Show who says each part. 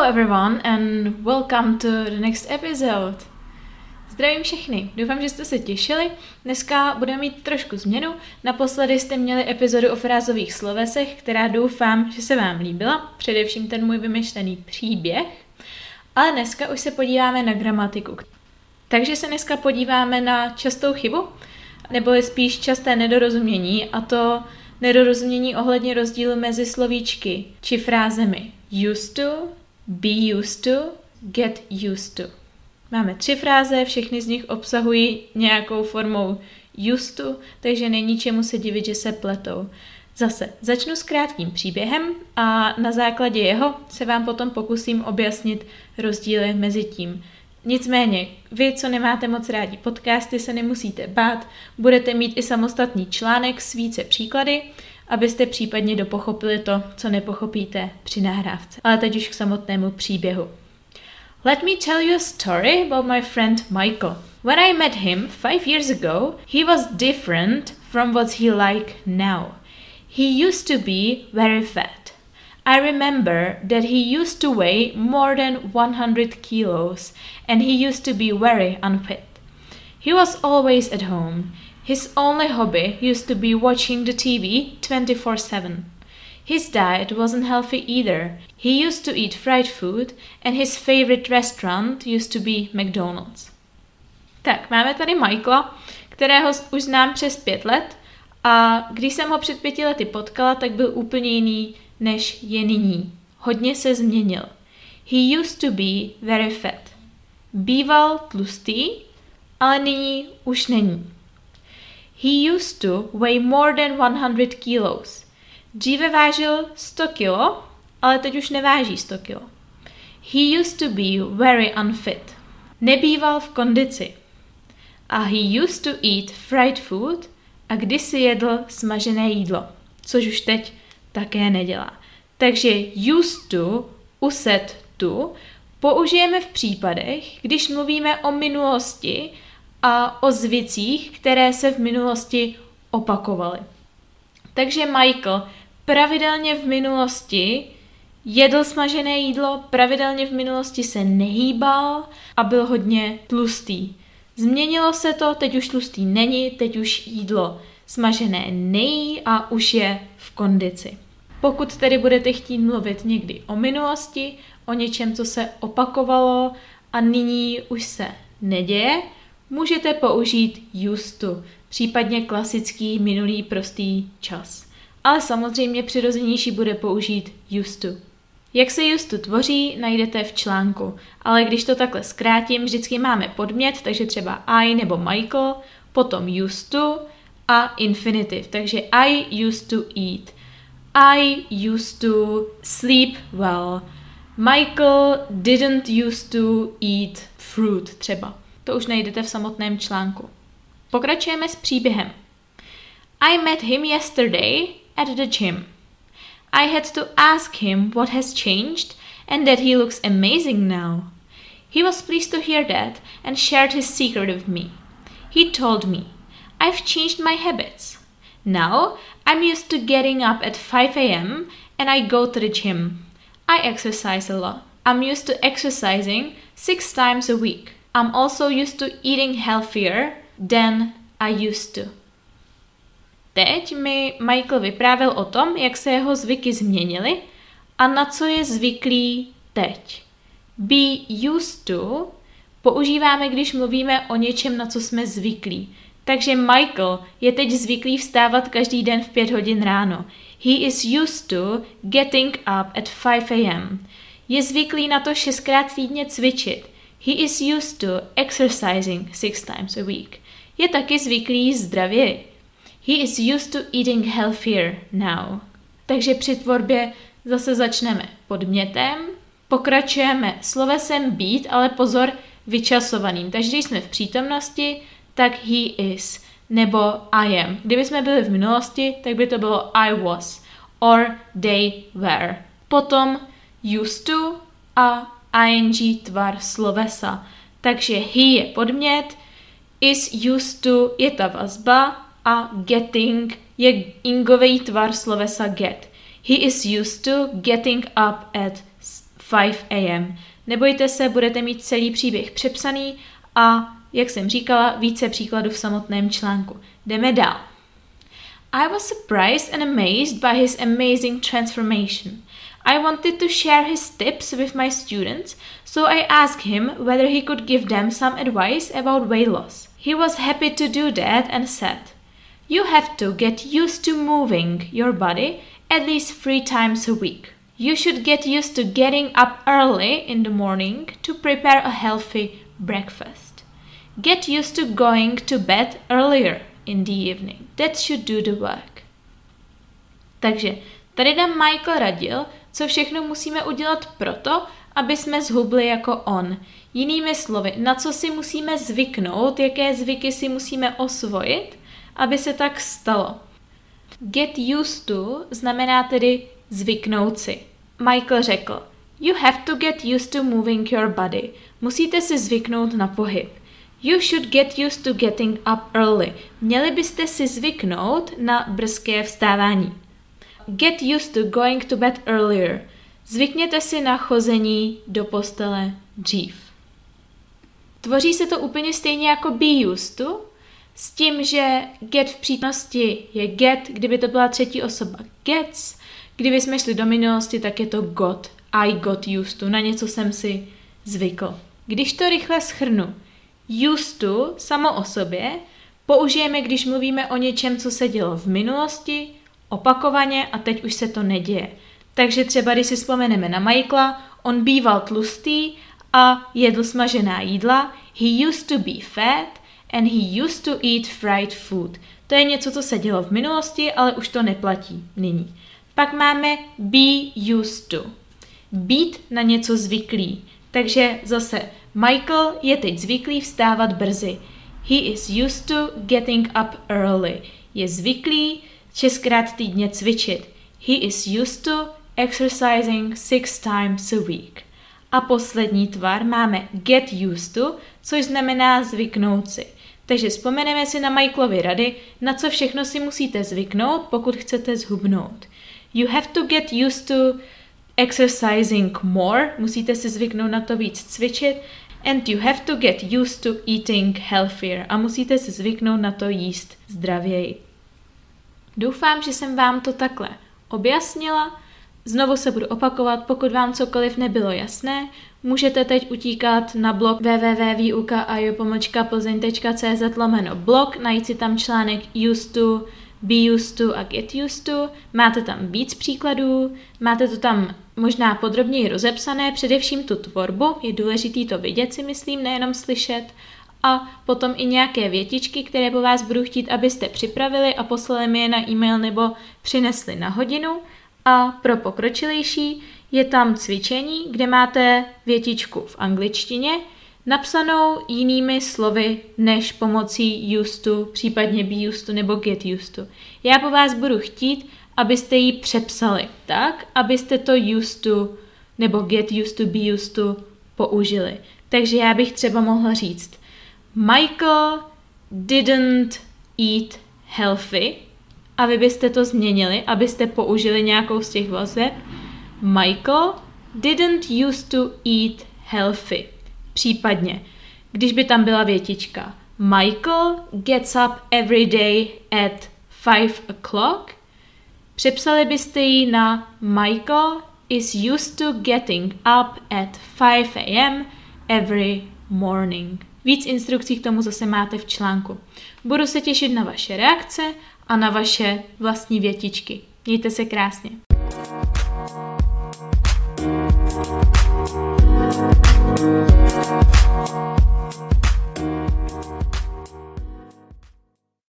Speaker 1: Hello everyone and welcome to the next episode. Zdravím všechny, doufám, že jste se těšili. Dneska budeme mít trošku změnu. Naposledy jste měli epizodu o frázových slovesech, která doufám, že se vám líbila, především ten můj vymyšlený příběh. Ale dneska už se podíváme na gramatiku. Takže se dneska podíváme na častou chybu, nebo je spíš časté nedorozumění, a to nedorozumění ohledně rozdílu mezi slovíčky či frázemi used to, be used to, get used to. Máme tři fráze, všechny z nich obsahují nějakou formou used to, takže není čemu se divit, že se pletou. Zase začnu s krátkým příběhem a na základě jeho se vám potom pokusím objasnit rozdíly mezi tím. Nicméně, vy, co nemáte moc rádi podcasty, se nemusíte bát, budete mít i samostatný článek s více příklady, abyste případně dopochopili to, co nepochopíte při nahrávce. Ale teď už k samotnému příběhu. Let me tell you a story about my friend Michael. When I met him five years ago, he was different from what he like now. He used to be very fat. I remember that he used to weigh more than 100 kilos and he used to be very unfit. He was always at home. His only hobby used to be watching the TV 24 7. His diet wasn't healthy either. He used to eat fried food and his favorite restaurant used to be McDonald's. Tak, máme tady Michaela, kterého už znám přes pět let a když jsem ho před pěti lety potkala, tak byl úplně jiný, než je nyní. Hodně se změnil. He used to be very fat. Býval tlustý, ale nyní už není. He used to weigh more than 100 kilos. Dříve vážil 100 kilo, ale teď už neváží 100 kilo. He used to be very unfit. Nebýval v kondici. A he used to eat fried food a kdysi jedl smažené jídlo, což už teď také nedělá. Takže used to, uset to, použijeme v případech, když mluvíme o minulosti a o zvicích, které se v minulosti opakovaly. Takže Michael pravidelně v minulosti jedl smažené jídlo, pravidelně v minulosti se nehýbal a byl hodně tlustý. Změnilo se to, teď už tlustý není, teď už jídlo smažené nejí a už je v kondici. Pokud tedy budete chtít mluvit někdy o minulosti, o něčem, co se opakovalo a nyní už se neděje, můžete použít used to, případně klasický minulý prostý čas. Ale samozřejmě přirozenější bude použít used to. Jak se used to tvoří, najdete v článku, ale když to takhle zkrátím, vždycky máme podmět, takže třeba I nebo Michael, potom used to a infinitiv, takže I used to eat. I used to sleep well. Michael didn't used to eat fruit třeba. To už najdete v samotném článku. Pokračujeme s příběhem. I met him yesterday at the gym. I had to ask him what has changed and that he looks amazing now. He was pleased to hear that and shared his secret with me. He told me, I've changed my habits. Now I'm used to getting up at 5 a.m. and I go to the gym. I exercise a lot. I'm used to exercising six times a week. I'm also used to eating healthier than I used to. Teď mi Michael vyprávěl o tom, jak se jeho zvyky změnily a na co je zvyklý teď. Be used to používáme, když mluvíme o něčem, na co jsme zvyklí. Takže Michael je teď zvyklý vstávat každý den v 5 hodin ráno. He is used to getting up at 5 a.m. Je zvyklý na to šestkrát týdně cvičit. He is used to exercising six times a week. Je taky zvyklý zdravě. He is used to eating healthier now. Takže při tvorbě zase začneme podmětem, pokračujeme slovesem být, ale pozor, vyčasovaným. Takže když jsme v přítomnosti, tak he is nebo I am. Kdyby jsme byli v minulosti, tak by to bylo I was or they were. Potom used to a ing tvar slovesa. Takže he je podmět, is used to je ta vazba a getting je ingový tvar slovesa get. He is used to getting up at 5 a.m. Nebojte se, budete mít celý příběh přepsaný a, jak jsem říkala, více příkladů v samotném článku. Jdeme dál. I was surprised and amazed by his amazing transformation. I wanted to share his tips with my students, so I asked him whether he could give them some advice about weight loss. He was happy to do that and said, You have to get used to moving your body at least three times a week. You should get used to getting up early in the morning to prepare a healthy breakfast. Get used to going to bed earlier in the evening. That should do the work. Takže tady nám Michael radil, co všechno musíme udělat proto, aby jsme zhubli jako on. Jinými slovy, na co si musíme zvyknout, jaké zvyky si musíme osvojit, aby se tak stalo. Get used to znamená tedy zvyknout si. Michael řekl, You have to get used to moving your body. Musíte si zvyknout na pohyb. You should get used to getting up early. Měli byste si zvyknout na brzké vstávání. Get used to going to bed earlier. Zvykněte si na chození do postele dřív. Tvoří se to úplně stejně jako be used to, s tím, že get v přítomnosti je get, kdyby to byla třetí osoba gets, kdyby jsme šli do minulosti, tak je to got, I got used to, na něco jsem si zvykl. Když to rychle schrnu, used to samo o sobě použijeme, když mluvíme o něčem, co se dělo v minulosti, opakovaně a teď už se to neděje. Takže třeba, když si vzpomeneme na Michaela, on býval tlustý a jedl smažená jídla, he used to be fat and he used to eat fried food. To je něco, co se dělo v minulosti, ale už to neplatí nyní. Pak máme be used to. Být na něco zvyklý. Takže zase Michael je teď zvyklý vstávat brzy. He is used to getting up early. Je zvyklý šestkrát týdně cvičit. He is used to exercising six times a week. A poslední tvar máme get used to, což znamená zvyknout si. Takže vzpomeneme si na Michaelovy rady, na co všechno si musíte zvyknout, pokud chcete zhubnout. You have to get used to exercising more, musíte si zvyknout na to víc cvičit, and you have to get used to eating healthier a musíte si zvyknout na to jíst zdravěji. Doufám, že jsem vám to takhle objasnila. Znovu se budu opakovat, pokud vám cokoliv nebylo jasné, můžete teď utíkat na blog www.iopomočkaplzeň.cz lomeno blog, najít si tam článek used to, be used to a get used to. Máte tam víc příkladů, máte to tam možná podrobněji rozepsané, především tu tvorbu, je důležité to vidět si myslím, nejenom slyšet a potom i nějaké větičky, které po vás budu chtít, abyste připravili a poslali mi je na e-mail nebo přinesli na hodinu. A pro pokročilejší je tam cvičení, kde máte větičku v angličtině, napsanou jinými slovy než pomocí used to, případně be used to nebo get used to. Já po vás budu chtít, abyste ji přepsali tak, abyste to used to nebo get used to, be used to použili. Takže já bych třeba mohla říct Michael didn't eat healthy a vy byste to změnili, abyste použili nějakou z těch vazeb. Michael didn't used to eat healthy. Případně, když by tam byla větička Michael gets up every day at 5 o'clock, přepsali byste ji na Michael is used to getting up at 5 a.m. every morning. Víc instrukcí k tomu zase máte v článku. Budu se těšit na vaše reakce a na vaše vlastní větičky. Mějte se krásně.